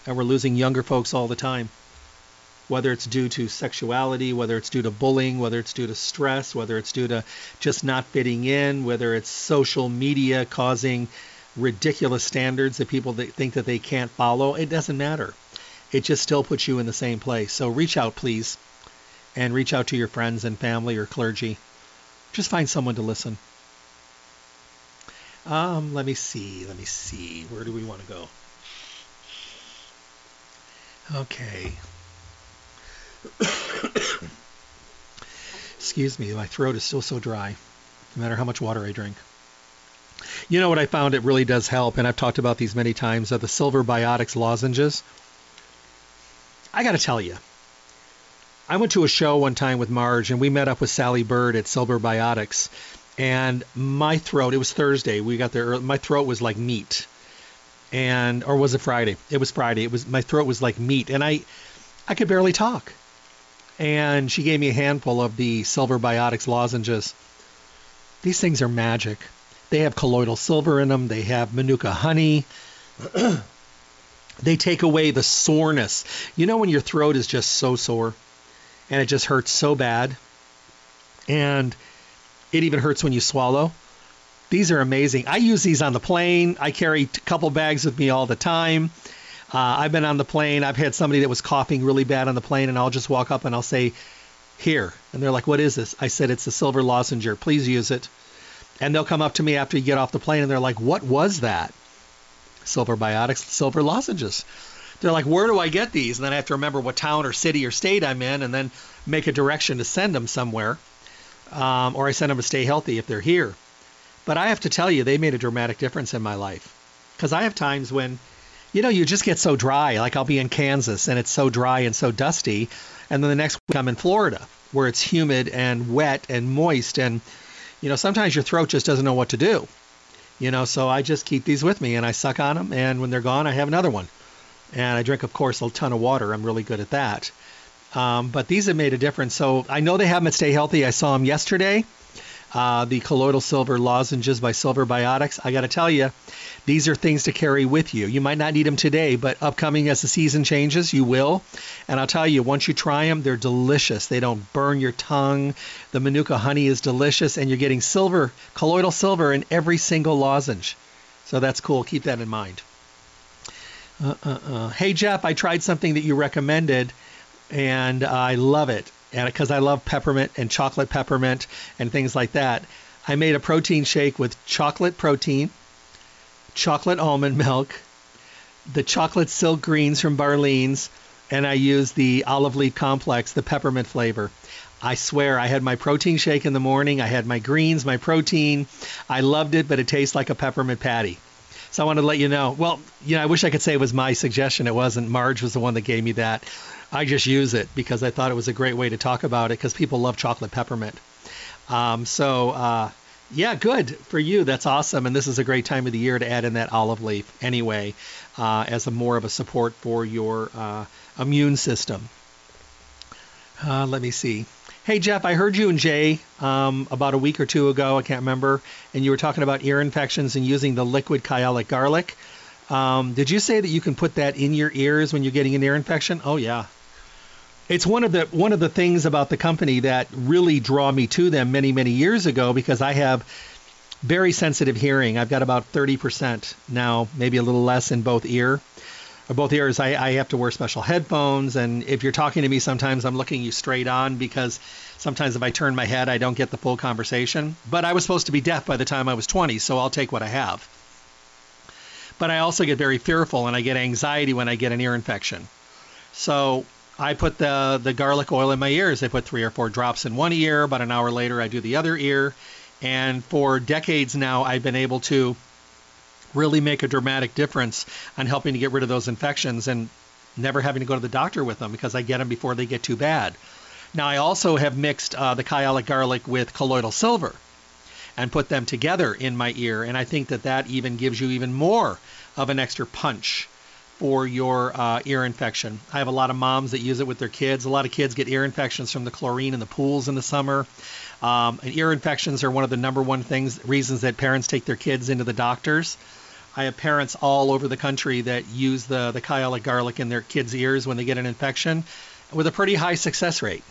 S1: and we're losing younger folks all the time. whether it's due to sexuality, whether it's due to bullying, whether it's due to stress, whether it's due to just not fitting in, whether it's social media causing ridiculous standards that people think that they can't follow, it doesn't matter. It just still puts you in the same place. So reach out, please, and reach out to your friends and family or clergy. Just find someone to listen. Um, let me see. Let me see. Where do we want to go? Okay. [coughs] Excuse me, my throat is still so dry, no matter how much water I drink. You know what I found it really does help, and I've talked about these many times, are the Silver Biotics lozenges. I got to tell you, I went to a show one time with Marge, and we met up with Sally Bird at Silver Biotics, and my throat, it was Thursday, we got there, my throat was like meat. And, or was it Friday? It was Friday. It was, my throat was like meat, and I, I could barely talk and she gave me a handful of the silver biotics lozenges. These things are magic. They have colloidal silver in them. They have manuka honey. [clears throat] they take away the soreness. You know when your throat is just so sore and it just hurts so bad and it even hurts when you swallow. These are amazing. I use these on the plane. I carry a couple bags with me all the time. Uh, I've been on the plane. I've had somebody that was coughing really bad on the plane, and I'll just walk up and I'll say, "Here," and they're like, "What is this?" I said, "It's a silver lozenger. Please use it." And they'll come up to me after you get off the plane, and they're like, "What was that?" Silver biotics, silver lozenges. They're like, "Where do I get these?" And then I have to remember what town or city or state I'm in, and then make a direction to send them somewhere, um, or I send them to Stay Healthy if they're here. But I have to tell you, they made a dramatic difference in my life because I have times when you know, you just get so dry. Like I'll be in Kansas and it's so dry and so dusty. And then the next week I'm in Florida where it's humid and wet and moist. And, you know, sometimes your throat just doesn't know what to do. You know, so I just keep these with me and I suck on them. And when they're gone, I have another one. And I drink, of course, a ton of water. I'm really good at that. Um, but these have made a difference. So I know they have them at Stay Healthy. I saw them yesterday. Uh, the colloidal silver lozenges by Silver Biotics. I got to tell you, these are things to carry with you. You might not need them today, but upcoming as the season changes, you will. And I'll tell you, once you try them, they're delicious. They don't burn your tongue. The Manuka honey is delicious, and you're getting silver, colloidal silver in every single lozenge. So that's cool. Keep that in mind. Uh, uh, uh. Hey, Jeff, I tried something that you recommended, and I love it. And because I love peppermint and chocolate peppermint and things like that, I made a protein shake with chocolate protein, chocolate almond milk, the chocolate silk greens from Barlean's, and I used the olive leaf complex, the peppermint flavor. I swear, I had my protein shake in the morning. I had my greens, my protein. I loved it, but it tastes like a peppermint patty. So I wanted to let you know. Well, you know, I wish I could say it was my suggestion. It wasn't. Marge was the one that gave me that. I just use it because I thought it was a great way to talk about it because people love chocolate peppermint. Um, so uh, yeah, good for you. That's awesome. And this is a great time of the year to add in that olive leaf anyway, uh, as a more of a support for your uh, immune system. Uh, let me see. Hey Jeff, I heard you and Jay um, about a week or two ago. I can't remember, and you were talking about ear infections and using the liquid kyolic garlic. Um, did you say that you can put that in your ears when you're getting an ear infection? Oh yeah, it's one of the one of the things about the company that really draw me to them many many years ago because I have very sensitive hearing. I've got about 30% now, maybe a little less in both ear or both ears. I, I have to wear special headphones, and if you're talking to me, sometimes I'm looking you straight on because sometimes if I turn my head, I don't get the full conversation. But I was supposed to be deaf by the time I was 20, so I'll take what I have. But I also get very fearful and I get anxiety when I get an ear infection. So I put the the garlic oil in my ears. I put three or four drops in one ear. About an hour later, I do the other ear. And for decades now, I've been able to really make a dramatic difference on helping to get rid of those infections and never having to go to the doctor with them because I get them before they get too bad. Now, I also have mixed uh, the kyolic garlic with colloidal silver and put them together in my ear. And I think that that even gives you even more of an extra punch for your uh, ear infection. I have a lot of moms that use it with their kids. A lot of kids get ear infections from the chlorine in the pools in the summer. Um, and ear infections are one of the number one things reasons that parents take their kids into the doctors. I have parents all over the country that use the the kyolic garlic in their kids' ears when they get an infection. with a pretty high success rate.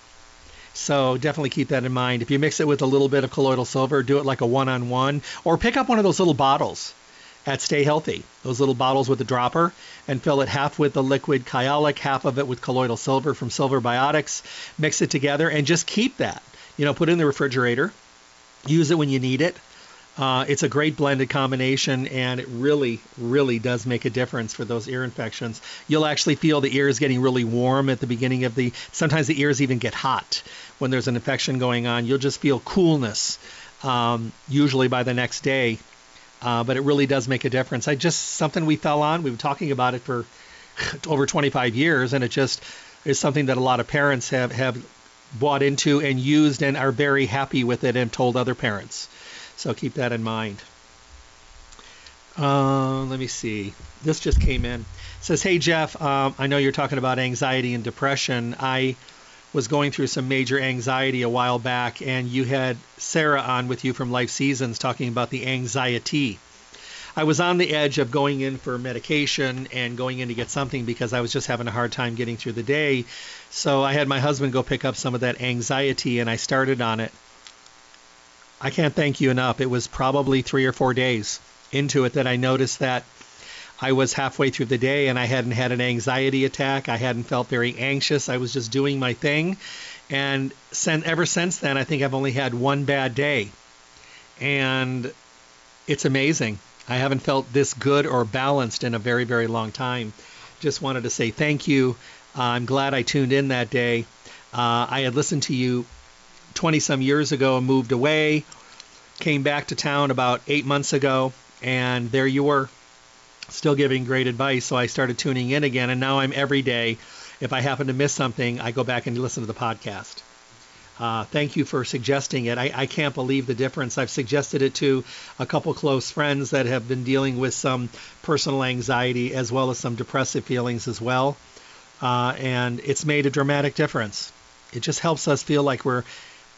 S1: So definitely keep that in mind. If you mix it with a little bit of colloidal silver, do it like a one-on-one, or pick up one of those little bottles at Stay Healthy, those little bottles with a dropper, and fill it half with the liquid kyolic, half of it with colloidal silver from Silver Biotics. Mix it together and just keep that. You know, put it in the refrigerator. Use it when you need it. Uh, it's a great blended combination, and it really, really does make a difference for those ear infections. You'll actually feel the ears getting really warm at the beginning of the. Sometimes the ears even get hot when there's an infection going on. You'll just feel coolness, um, usually by the next day. Uh, but it really does make a difference. I just something we fell on. We've been talking about it for [laughs] over 25 years, and it just is something that a lot of parents have have bought into and used and are very happy with it and told other parents. So keep that in mind. Uh, let me see. This just came in. It says, "Hey Jeff, um, I know you're talking about anxiety and depression. I was going through some major anxiety a while back, and you had Sarah on with you from Life Seasons talking about the anxiety. I was on the edge of going in for medication and going in to get something because I was just having a hard time getting through the day. So I had my husband go pick up some of that anxiety, and I started on it. I can't thank you enough. It was probably three or four days into it that I noticed that I was halfway through the day and I hadn't had an anxiety attack. I hadn't felt very anxious. I was just doing my thing. And sen- ever since then, I think I've only had one bad day. And it's amazing. I haven't felt this good or balanced in a very, very long time. Just wanted to say thank you. Uh, I'm glad I tuned in that day. Uh, I had listened to you 20 some years ago and moved away. Came back to town about eight months ago, and there you were, still giving great advice. So I started tuning in again, and now I'm every day. If I happen to miss something, I go back and listen to the podcast. Uh, thank you for suggesting it. I, I, can't believe the difference. I've suggested it to a couple close friends that have been dealing with some personal anxiety as well as some depressive feelings as well. Uh, and it's made a dramatic difference. It just helps us feel like we're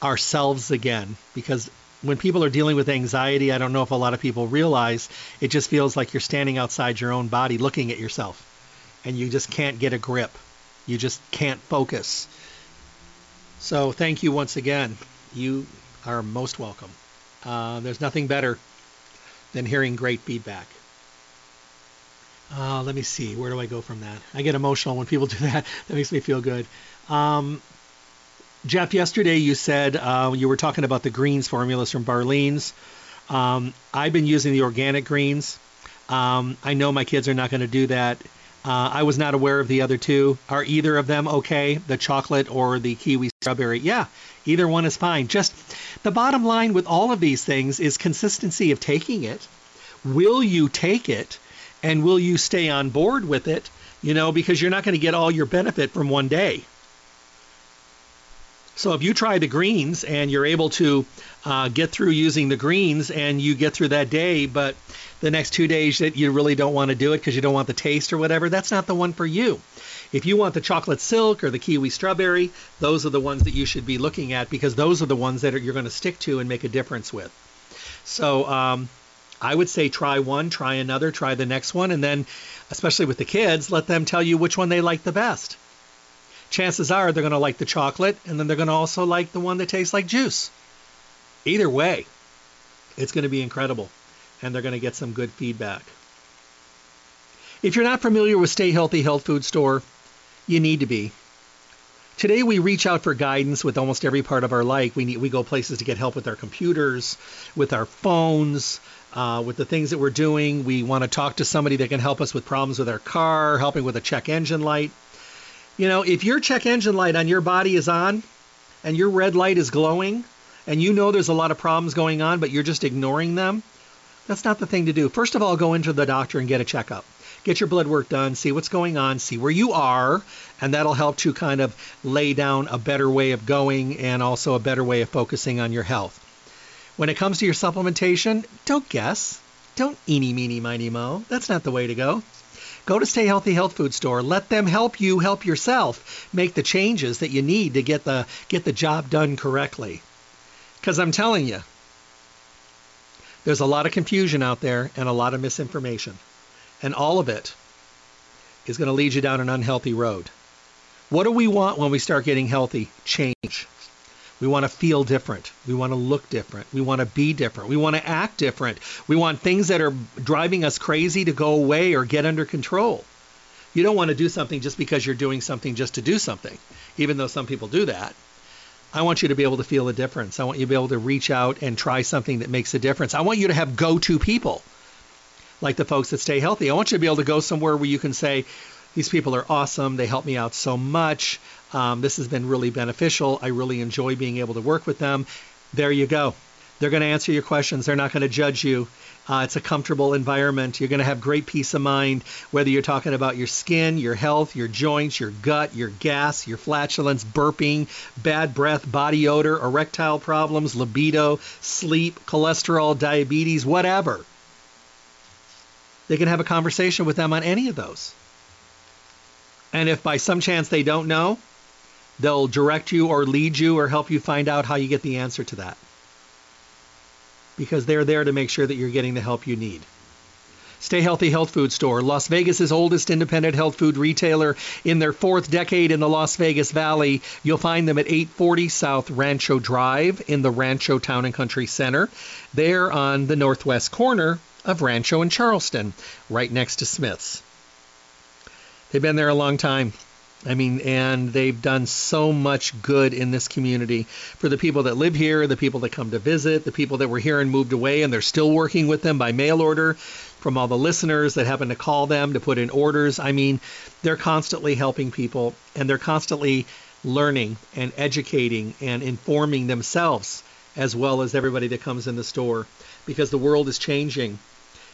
S1: ourselves again because when people are dealing with anxiety, I don't know if a lot of people realize it just feels like you're standing outside your own body looking at yourself and you just can't get a grip. You just can't focus. So thank you once again. You are most welcome. Uh, there's nothing better than hearing great feedback. Uh, let me see. Where do I go from that? I get emotional when people do that. [laughs] That makes me feel good. Um, Jeff, yesterday you said uh, you were talking about the greens formulas from Barlean's. Um, I've been using the organic greens. Um, I know my kids are not going to do that. Uh, I was not aware of the other two. Are either of them okay? The chocolate or the kiwi strawberry? Yeah, either one is fine. Just the bottom line with all of these things is consistency of taking it. Will you take it? And will you stay on board with it? You know, because you're not going to get all your benefit from one day. So if you try the greens and you're able to uh, get through using the greens and you get through that day, but the next two days that you really don't want to do it because you don't want the taste or whatever, that's not the one for you. If you want the chocolate silk or the kiwi strawberry, those are the ones that you should be looking at because those are the ones that you're going to stick to and make a difference with. So um, I would say try one, try another, try the next one, and then, especially with the kids, let them tell you which one they like the best chances are they're going to like the chocolate and then they're going to also like the one that tastes like juice. Either way, it's going to be incredible and they're going to get some good feedback. If you're not familiar with Stay Healthy Health Food Store, you need to be. Today we reach out for guidance with almost every part of our life. We need, we go places to get help with our computers, with our phones, uh, with the things that we're doing. We want to talk to somebody that can help us with problems with our car, helping with a check engine light. You know, if your check engine light on your body is on and your red light is glowing and you know there's a lot of problems going on, but you're just ignoring them, that's not the thing to do. First of all, go into the doctor and get a checkup. Get your blood work done, see what's going on, see where you are, and that'll help to kind of lay down a better way of going and also a better way of focusing on your health. When it comes to your supplementation, don't guess. Don't eeny, meeny, miny, mo. That's not the way to go. Go to Stay Healthy Health Food Store. Let them help you help yourself make the changes that you need to get the get the job done correctly. Cuz I'm telling you, there's a lot of confusion out there and a lot of misinformation. And all of it is going to lead you down an unhealthy road. What do we want when we start getting healthy? Change. We want to feel different. We want to look different. We want to be different. We want to act different. We want things that are driving us crazy to go away or get under control. You don't want to do something just because you're doing something just to do something, even though some people do that. I want you to be able to feel a difference. I want you to be able to reach out and try something that makes a difference. I want you to have go to people like the folks that stay healthy. I want you to be able to go somewhere where you can say, these people are awesome. They help me out so much. Um, this has been really beneficial. I really enjoy being able to work with them. There you go. They're going to answer your questions. They're not going to judge you. Uh, it's a comfortable environment. You're going to have great peace of mind, whether you're talking about your skin, your health, your joints, your gut, your gas, your flatulence, burping, bad breath, body odor, erectile problems, libido, sleep, cholesterol, diabetes, whatever. They can have a conversation with them on any of those. And if by some chance they don't know, they'll direct you or lead you or help you find out how you get the answer to that. Because they're there to make sure that you're getting the help you need. Stay Healthy Health Food Store, Las Vegas's oldest independent health food retailer in their fourth decade in the Las Vegas Valley. You'll find them at 840 South Rancho Drive in the Rancho Town and Country Center. They're on the northwest corner of Rancho and Charleston, right next to Smith's. They've been there a long time. I mean, and they've done so much good in this community for the people that live here, the people that come to visit, the people that were here and moved away, and they're still working with them by mail order, from all the listeners that happen to call them to put in orders. I mean, they're constantly helping people and they're constantly learning and educating and informing themselves as well as everybody that comes in the store because the world is changing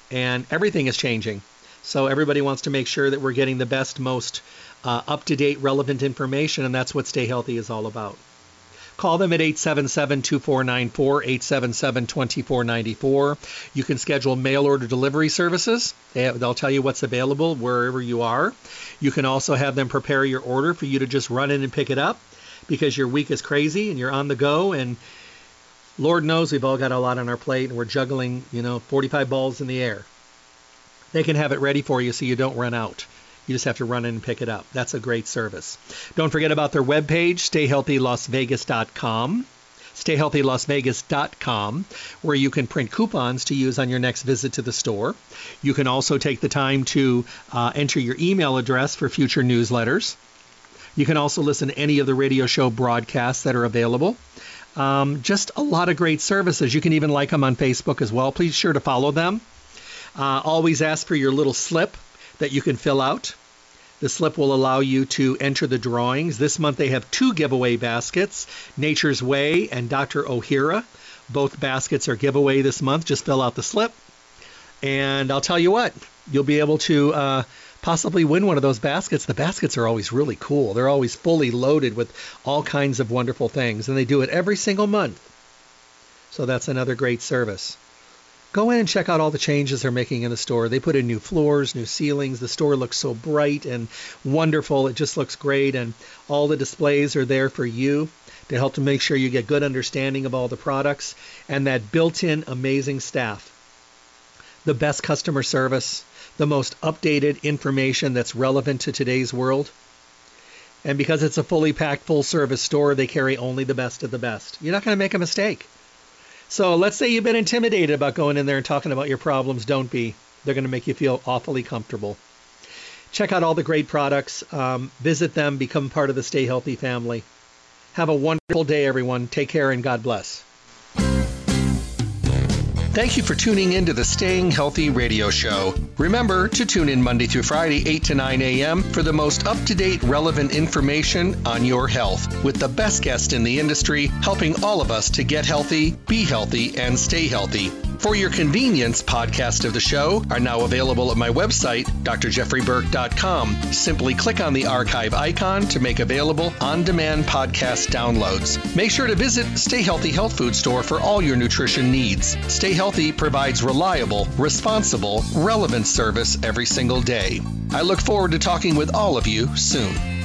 S1: and everything is changing. So everybody wants to make sure that we're getting the best, most uh, up to date, relevant information, and that's what Stay Healthy is all about. Call them at 877 2494, 877 2494. You can schedule mail order delivery services. They'll tell you what's available wherever you are. You can also have them prepare your order for you to just run in and pick it up because your week is crazy and you're on the go. And Lord knows we've all got a lot on our plate and we're juggling, you know, 45 balls in the air they can have it ready for you so you don't run out. You just have to run in and pick it up. That's a great service. Don't forget about their webpage, stayhealthylasvegas.com stayhealthylasvegas.com, where you can print coupons to use on your next visit to the store. You can also take the time to uh, enter your email address for future newsletters. You can also listen to any of the radio show broadcasts that are available. Um, just a lot of great services. You can even like them on Facebook as well. Please be sure to follow them. Uh, always ask for your little slip that you can fill out. The slip will allow you to enter the drawings. This month they have two giveaway baskets Nature's Way and Dr. Ohhira. Both baskets are giveaway this month. Just fill out the slip. And I'll tell you what, you'll be able to uh, possibly win one of those baskets. The baskets are always really cool. They're always fully loaded with all kinds of wonderful things, and they do it every single month. So that's another great service go in and check out all the changes they're making in the store. They put in new floors, new ceilings. The store looks so bright and wonderful. It just looks great. And all the displays are there for you to help to make sure you get good understanding of all the products and that built in amazing staff. The best customer service, the most updated information that's relevant to today's world. And because it's a fully packed, full service store, they carry only the best of the best. You're not going to make a mistake. So let's say you've been intimidated about going in there and talking about your problems. Don't be. They're going to make you feel awfully comfortable. Check out all the great products. Um, visit them. Become part of the Stay Healthy family. Have a wonderful day, everyone. Take care and God bless.
S2: Thank you for tuning in to the Staying Healthy radio show. Remember to tune in Monday through Friday, 8 to 9 a.m. for the most up to date, relevant information on your health with the best guest in the industry, helping all of us to get healthy, be healthy, and stay healthy. For your convenience, podcasts of the show are now available at my website, drjeffreyburke.com. Simply click on the archive icon to make available on demand podcast downloads. Make sure to visit Stay Healthy Health Food Store for all your nutrition needs. Stay Healthy provides reliable, responsible, relevant service every single day. I look forward to talking with all of you soon.